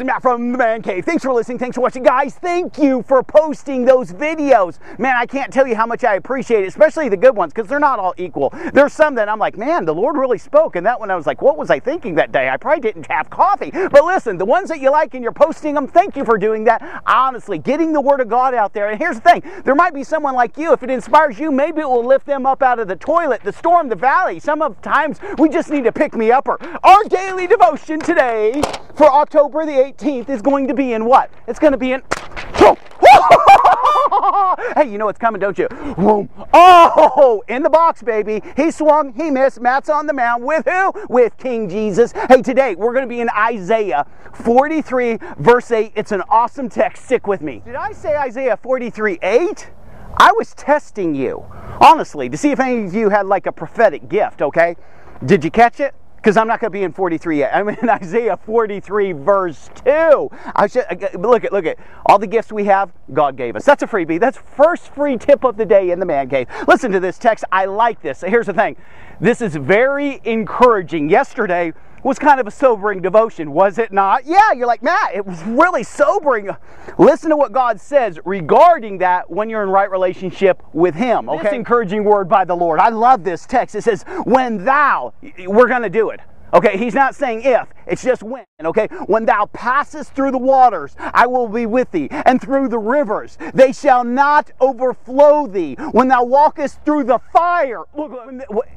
This Matt from the Man Cave. Thanks for listening. Thanks for watching. Guys, thank you for posting those videos. Man, I can't tell you how much I appreciate it, especially the good ones, because they're not all equal. There's some that I'm like, man, the Lord really spoke. And that one I was like, what was I thinking that day? I probably didn't have coffee. But listen, the ones that you like and you're posting them, thank you for doing that. Honestly, getting the Word of God out there. And here's the thing there might be someone like you. If it inspires you, maybe it will lift them up out of the toilet, the storm, the valley. Some of times we just need to pick me upper. Our daily devotion today for October the 18th is going to be in what? It's going to be in. hey, you know what's coming, don't you? Oh, in the box, baby. He swung, he missed. Matt's on the mound with who? With King Jesus. Hey, today we're going to be in Isaiah 43, verse 8. It's an awesome text. Stick with me. Did I say Isaiah 43, 8? I was testing you, honestly, to see if any of you had like a prophetic gift, okay? Did you catch it? Because I'm not going to be in 43 yet. I'm in Isaiah 43 verse 2. I should, look at look at all the gifts we have. God gave us. That's a freebie. That's first free tip of the day in the man cave. Listen to this text. I like this. Here's the thing. This is very encouraging. Yesterday was kind of a sobering devotion, was it not? Yeah, you're like, Matt, it was really sobering. Listen to what God says regarding that when you're in right relationship with Him. Okay, this encouraging word by the Lord. I love this text. It says, "When thou," we're going to do it. Okay, he's not saying if, it's just when. Okay, when thou passest through the waters, I will be with thee, and through the rivers, they shall not overflow thee. When thou walkest through the fire, look,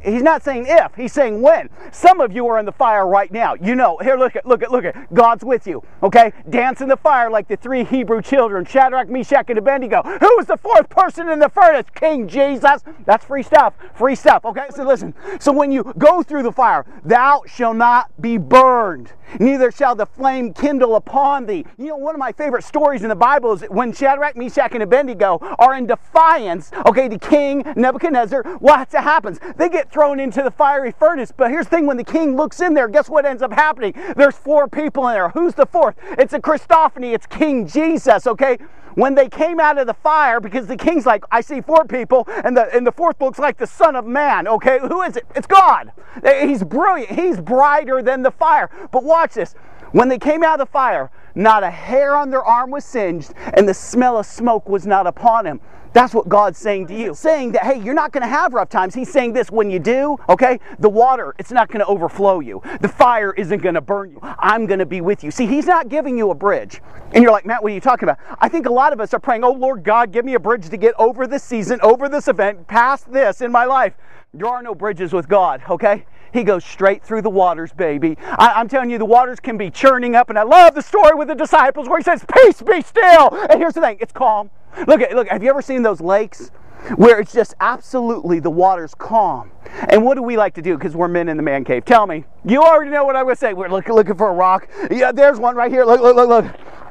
he's not saying if, he's saying when. Some of you are in the fire right now. You know, here, look at, look at, look at, God's with you. Okay, dance in the fire like the three Hebrew children, Shadrach, Meshach, and Abednego. Who is the fourth person in the furnace? King Jesus. That's free stuff, free stuff. Okay, so listen. So when you go through the fire, thou shall not be burned, neither shall the flame kindle upon thee. You know, one of my favorite stories in the Bible is when Shadrach, Meshach, and Abednego are in defiance, okay, to King Nebuchadnezzar. What happens? They get thrown into the fiery furnace. But here's the thing when the king looks in there, guess what ends up happening? There's four people in there. Who's the fourth? It's a Christophany, it's King Jesus, okay? when they came out of the fire, because the king's like, I see four people, and the, and the fourth looks like the Son of Man. Okay, who is it? It's God. He's brilliant. He's brighter than the fire. But watch this. When they came out of the fire, not a hair on their arm was singed, and the smell of smoke was not upon him. That's what God's saying to you. Saying that, hey, you're not going to have rough times. He's saying this when you do, okay? The water, it's not going to overflow you. The fire isn't going to burn you. I'm going to be with you. See, He's not giving you a bridge. And you're like, Matt, what are you talking about? I think a lot of us are praying, oh, Lord God, give me a bridge to get over this season, over this event, past this in my life. There are no bridges with God, okay? He goes straight through the waters, baby. I, am telling you, the waters can be churning up, and I love the story with the disciples where he says, Peace be still. And here's the thing it's calm. Look at look, have you ever seen those lakes? Where it's just absolutely the water's calm. And what do we like to do? Because we're men in the man cave. Tell me. You already know what I would say. We're looking, looking for a rock. Yeah, there's one right here. Look, look, look, look.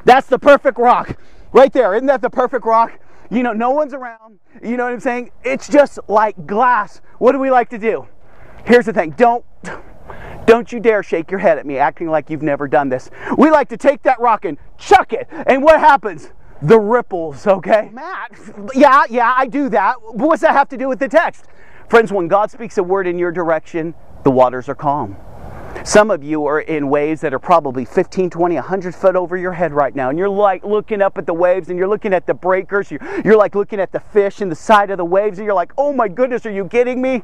That's the perfect rock. Right there. Isn't that the perfect rock? You know, no one's around. You know what I'm saying? It's just like glass. What do we like to do? Here's the thing. Don't don't you dare shake your head at me acting like you've never done this. We like to take that rock and chuck it. And what happens? The ripples, okay? Matt, yeah, yeah, I do that. What's that have to do with the text? Friends, when God speaks a word in your direction, the waters are calm. Some of you are in waves that are probably 15, 20, 100 foot over your head right now. And you're like looking up at the waves and you're looking at the breakers. You're, you're like looking at the fish in the side of the waves. And you're like, oh my goodness, are you kidding me?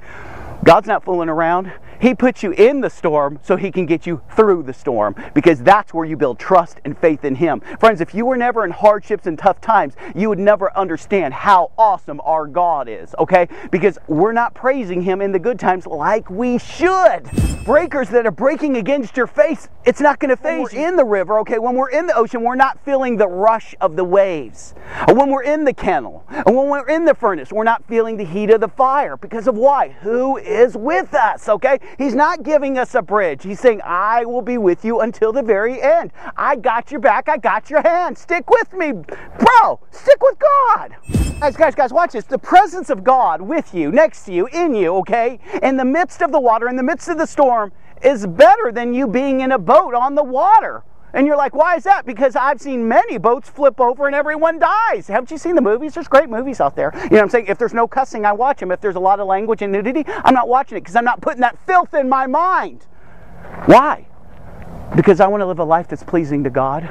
God's not fooling around. He puts you in the storm so He can get you through the storm because that's where you build trust and faith in Him. Friends, if you were never in hardships and tough times, you would never understand how awesome our God is, okay? Because we're not praising Him in the good times like we should. Breakers that are breaking against your face, it's not going to phase in the river, okay? When we're in the ocean, we're not feeling the rush of the waves. When we're in the kennel, and when we're in the furnace, we're not feeling the heat of the fire because of why? Who is with us, okay? He's not giving us a bridge. He's saying, I will be with you until the very end. I got your back. I got your hand. Stick with me. Bro, stick with God. Guys, guys, guys, watch this. The presence of God with you, next to you, in you, okay? In the midst of the water, in the midst of the storm, is better than you being in a boat on the water. And you're like, why is that? Because I've seen many boats flip over and everyone dies. Haven't you seen the movies? There's great movies out there. You know what I'm saying? If there's no cussing, I watch them. If there's a lot of language and nudity, I'm not watching it because I'm not putting that filth in my mind. Why? because I want to live a life that's pleasing to God?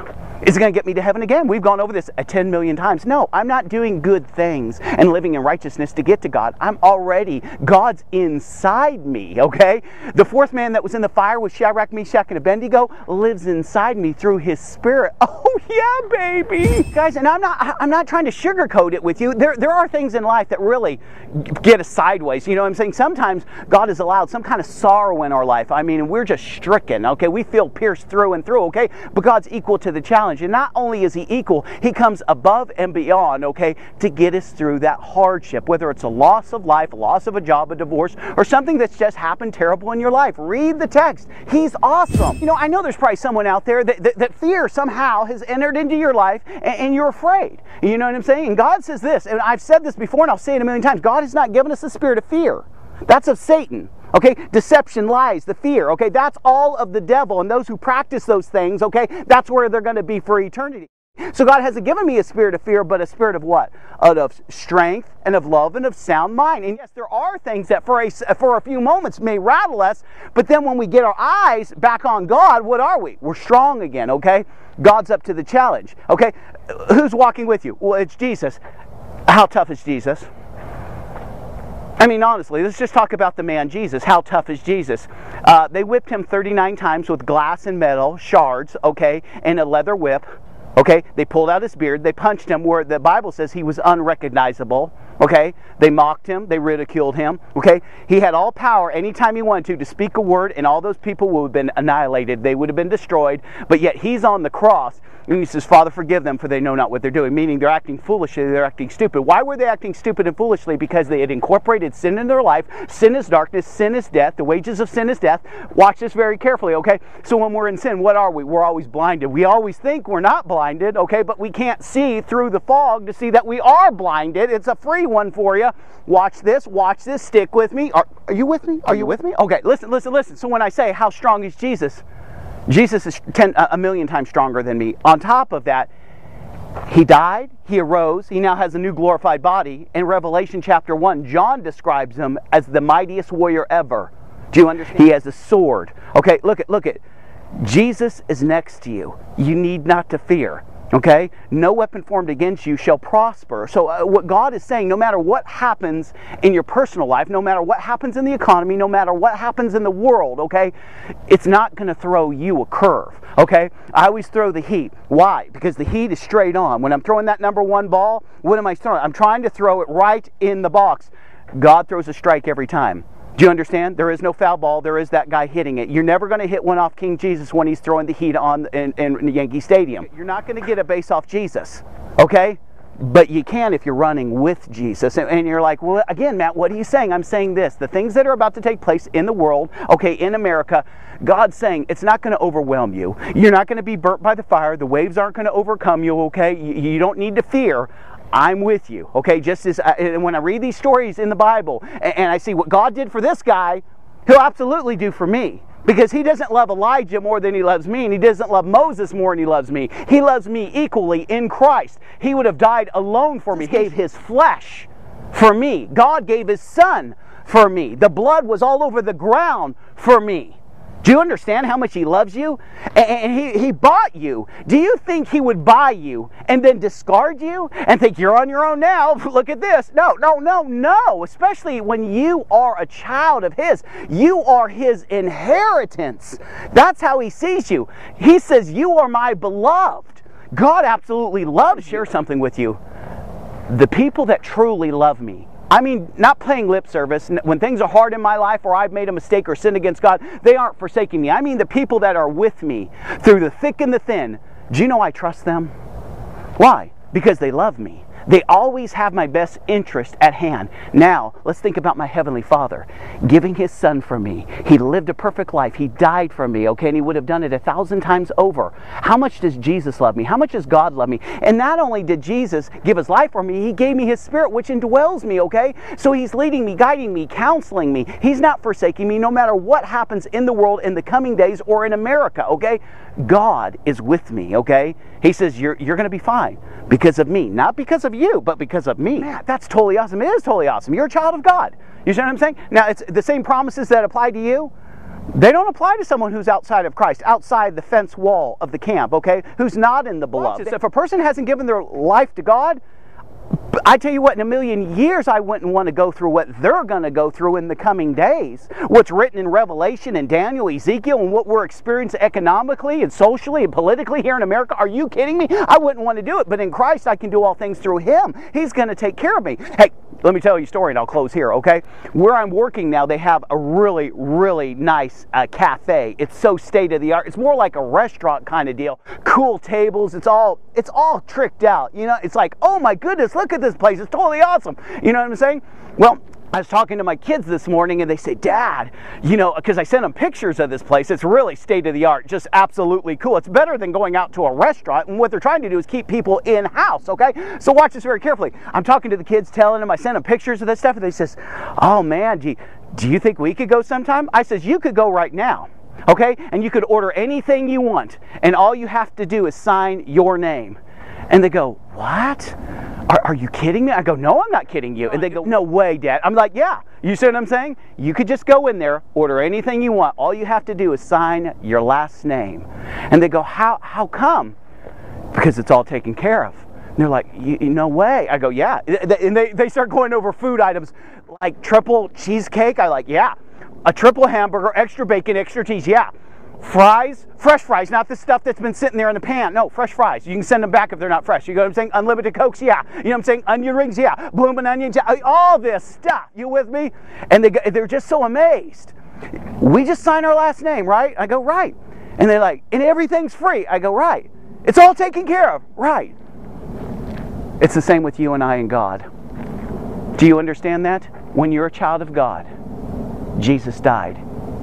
Is it going to get me to heaven again? We've gone over this a 10 million times. No, I'm not doing good things and living in righteousness to get to God. I'm already, God's inside me, okay? The fourth man that was in the fire with Shadrach, Meshach, and Abednego lives inside me through his spirit. Oh, yeah, baby. Guys, and I'm not, I'm not trying to sugarcoat it with you. There, there are things in life that really get us sideways. You know what I'm saying? Sometimes God has allowed some kind of sorrow in our life. I mean, we're just stricken, okay? We feel pierced through and through, okay? But God's equal to the challenge challenge. And not only is He equal, He comes above and beyond, okay, to get us through that hardship, whether it's a loss of life, loss of a job, a divorce, or something that's just happened terrible in your life. Read the text. He's awesome. You know, I know there's probably someone out there that, that, that fear somehow has entered into your life and, and you're afraid. You know what I'm saying? And God says this, and I've said this before and I'll say it a million times God has not given us the spirit of fear. That's of Satan. Okay, deception, lies, the fear. Okay, that's all of the devil. And those who practice those things, okay, that's where they're going to be for eternity. So God hasn't given me a spirit of fear, but a spirit of what? Of strength and of love and of sound mind. And yes, there are things that for a, for a few moments may rattle us, but then when we get our eyes back on God, what are we? We're strong again, okay? God's up to the challenge, okay? Who's walking with you? Well, it's Jesus. How tough is Jesus? I mean, honestly, let's just talk about the man Jesus. How tough is Jesus? Uh, they whipped him 39 times with glass and metal shards, okay, and a leather whip. Okay, they pulled out his beard. They punched him where the Bible says he was unrecognizable. Okay, they mocked him. They ridiculed him. Okay, he had all power anytime he wanted to to speak a word, and all those people would have been annihilated. They would have been destroyed. But yet he's on the cross and he says, Father, forgive them, for they know not what they're doing, meaning they're acting foolishly, they're acting stupid. Why were they acting stupid and foolishly? Because they had incorporated sin in their life. Sin is darkness, sin is death. The wages of sin is death. Watch this very carefully, okay? So when we're in sin, what are we? We're always blinded. We always think we're not blinded, okay? But we can't see through the fog to see that we are blinded. It's a free one for you. Watch this, watch this, stick with me. Are, are you with me? Are you with me? Okay, listen, listen, listen. So when I say, How strong is Jesus? Jesus is ten, uh, a million times stronger than me. On top of that, he died, he arose, he now has a new glorified body. In Revelation chapter 1, John describes him as the mightiest warrior ever. Do you understand? He has a sword. Okay, look at look at Jesus is next to you. You need not to fear. Okay? No weapon formed against you shall prosper. So, uh, what God is saying, no matter what happens in your personal life, no matter what happens in the economy, no matter what happens in the world, okay, it's not going to throw you a curve. Okay? I always throw the heat. Why? Because the heat is straight on. When I'm throwing that number one ball, what am I throwing? I'm trying to throw it right in the box. God throws a strike every time. Do you understand? There is no foul ball. There is that guy hitting it. You're never going to hit one off King Jesus when he's throwing the heat on in, in Yankee Stadium. You're not going to get a base off Jesus, okay? But you can if you're running with Jesus. And you're like, well, again, Matt, what are you saying? I'm saying this. The things that are about to take place in the world, okay, in America, God's saying it's not going to overwhelm you. You're not going to be burnt by the fire. The waves aren't going to overcome you, okay? You don't need to fear. I'm with you. Okay, just as uh, I, when I read these stories in the Bible and, and I see what God did for this guy, He'll absolutely do for me. Because he doesn't love Elijah more than he loves me, and he doesn't love Moses more than he loves me. He loves me equally in Christ. He would have died alone for me. He gave his flesh for me. God gave his son for me. The blood was all over the ground for me. Do you understand how much he loves you? And he, he bought you. Do you think he would buy you and then discard you and think you're on your own now? Look at this. No, no, no, no. Especially when you are a child of his. You are his inheritance. That's how he sees you. He says, You are my beloved. God absolutely loves. Share something with you. The people that truly love me I mean, not playing lip service. When things are hard in my life or I've made a mistake or sinned against God, they aren't forsaking me. I mean, the people that are with me through the thick and the thin. Do you know I trust them? Why? Because they love me. They always have my best interest at hand. Now, let's think about my Heavenly Father giving His Son for me. He lived a perfect life. He died for me, okay? And He would have done it a thousand times over. How much does Jesus love me? How much does God love me? And not only did Jesus give His life for me, He gave me His Spirit, which indwells me, okay? So He's leading me, guiding me, counseling me. He's not forsaking me no matter what happens in the world in the coming days or in America, okay? God is with me, okay? He says, You're, you're going to be fine because of me. Not because of you, but because of me. Man, that's totally awesome. It is totally awesome. You're a child of God. You see what I'm saying? Now, it's the same promises that apply to you. They don't apply to someone who's outside of Christ, outside the fence wall of the camp, okay? Who's not in the beloved. If a person hasn't given their life to God, I tell you what, in a million years, I wouldn't want to go through what they're going to go through in the coming days. What's written in Revelation and Daniel, Ezekiel, and what we're experiencing economically and socially and politically here in America. Are you kidding me? I wouldn't want to do it, but in Christ, I can do all things through Him. He's going to take care of me. Hey, let me tell you a story and I'll close here, okay? Where I'm working now, they have a really, really nice uh, cafe. It's so state of the art. It's more like a restaurant kind of deal. Cool tables. It's all it's all tricked out. You know, it's like, oh my goodness, look at this place. It's totally awesome. You know what I'm saying? Well, I was talking to my kids this morning and they say, Dad, you know, because I sent them pictures of this place. It's really state of the art, just absolutely cool. It's better than going out to a restaurant. And what they're trying to do is keep people in house, okay? So watch this very carefully. I'm talking to the kids, telling them, I sent them pictures of this stuff, and they says, Oh man, you, do you think we could go sometime? I says, You could go right now. Okay? And you could order anything you want, and all you have to do is sign your name. And they go, What? Are, are, you kidding me? I go, No, I'm not kidding you. And they go, No way, Dad. I'm like, Yeah. You see what I'm saying? You could just go in there, order anything you want. All you have to do is sign your last name. And they go, How, how come? Because it's all taken care of. And they're like, No way. I go, Yeah. And they, they start going over food items like triple cheesecake. I like, Yeah. A triple hamburger, extra bacon, extra cheese. Yeah. Fries, fresh fries, not the stuff that's been sitting there in the pan. No, fresh fries. You can send them back if they're not fresh. You know what I'm saying? Unlimited Cokes, yeah. You know what I'm saying? Onion rings, yeah. Blooming onions, yeah. All this stuff. You with me? And they, they're just so amazed. We just sign our last name, right? I go, right. And they're like, and everything's free. I go, right. It's all taken care of. Right. It's the same with you and I and God. Do you understand that? When you're a child of God, Jesus died.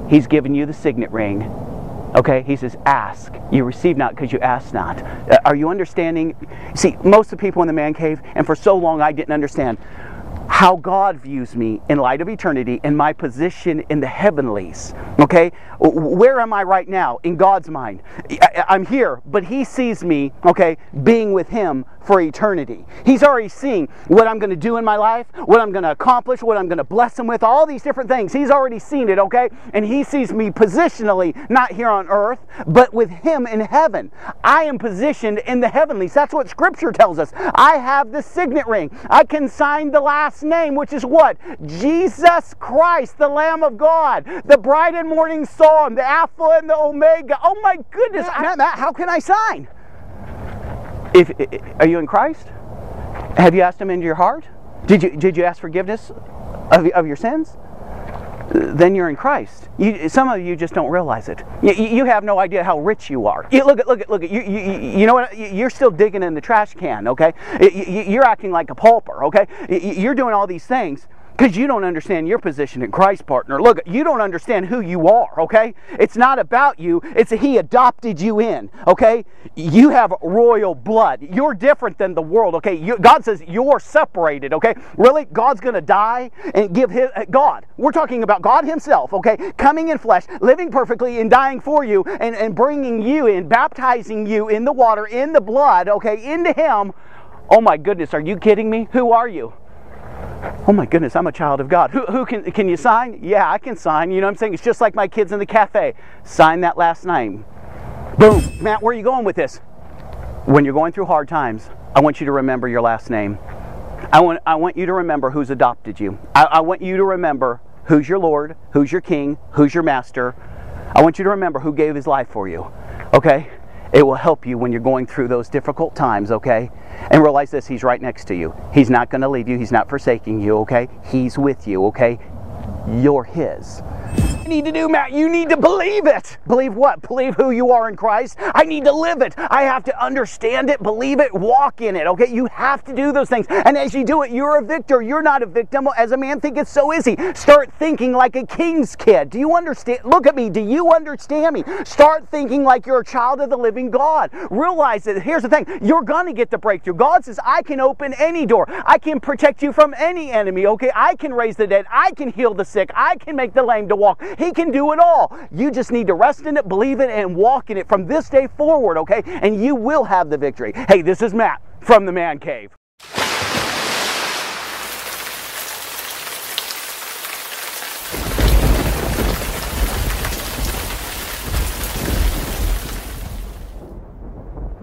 He's given you the signet ring. Okay, he says, ask. You receive not because you ask not. Uh, are you understanding? See, most of the people in the man cave, and for so long I didn't understand how God views me in light of eternity and my position in the heavenlies. Okay? Where am I right now in God's mind? I'm here, but He sees me, okay, being with Him for eternity. He's already seeing what I'm going to do in my life, what I'm going to accomplish, what I'm going to bless Him with, all these different things. He's already seen it, okay? And He sees me positionally, not here on earth, but with Him in heaven. I am positioned in the heavenlies. That's what Scripture tells us. I have the signet ring. I can sign the last name, which is what? Jesus Christ, the Lamb of God, the bright and morning song, the Alpha and the Omega. Oh my goodness, Matt, how can I sign? If, are you in Christ? Have you asked Him into your heart? Did you, did you ask forgiveness of, of your sins? then you're in Christ. You, some of you just don't realize it. You, you, have no idea how rich you are. You, look at, look at, look at. You, you, you know what? You're still digging in the trash can. Okay, you're acting like a pauper. Okay, you're doing all these things because you don't understand your position in Christ, partner. Look, you don't understand who you are, okay? It's not about you, it's He adopted you in, okay? You have royal blood. You're different than the world, okay? You, God says you're separated, okay? Really? God's going to die and give His. Uh, God, we're talking about God Himself, okay? Coming in flesh, living perfectly, and dying for you, and, and bringing you in, baptizing you in the water, in the blood, okay? Into Him. Oh my goodness, are you kidding me? Who are you? Oh my goodness, I'm a child of God. Who, who can, can you sign? Yeah, I can sign. You know what I'm saying? It's just like my kids in the cafe. Sign that last name. Boom. Matt, where are you going with this? When you're going through hard times, I want you to remember your last name. I want, I want you to remember who's adopted you. I, I want you to remember who's your Lord, who's your King, who's your Master. I want you to remember who gave his life for you. Okay? It will help you when you're going through those difficult times, okay? And realize this, He's right next to you. He's not going to leave you. He's not forsaking you, okay? He's with you, okay? You're His need to do, Matt? You need to believe it. Believe what? Believe who you are in Christ. I need to live it. I have to understand it, believe it, walk in it. Okay? You have to do those things. And as you do it, you're a victor. You're not a victim. As a man think it's so easy. Start thinking like a king's kid. Do you understand? Look at me. Do you understand me? Start thinking like you're a child of the living God. Realize that here's the thing. You're going to get the breakthrough. God says, I can open any door. I can protect you from any enemy. Okay? I can raise the dead. I can heal the sick. I can make the lame to walk. He can do it all. You just need to rest in it, believe in it, and walk in it from this day forward, okay? And you will have the victory. Hey, this is Matt from the Man Cave.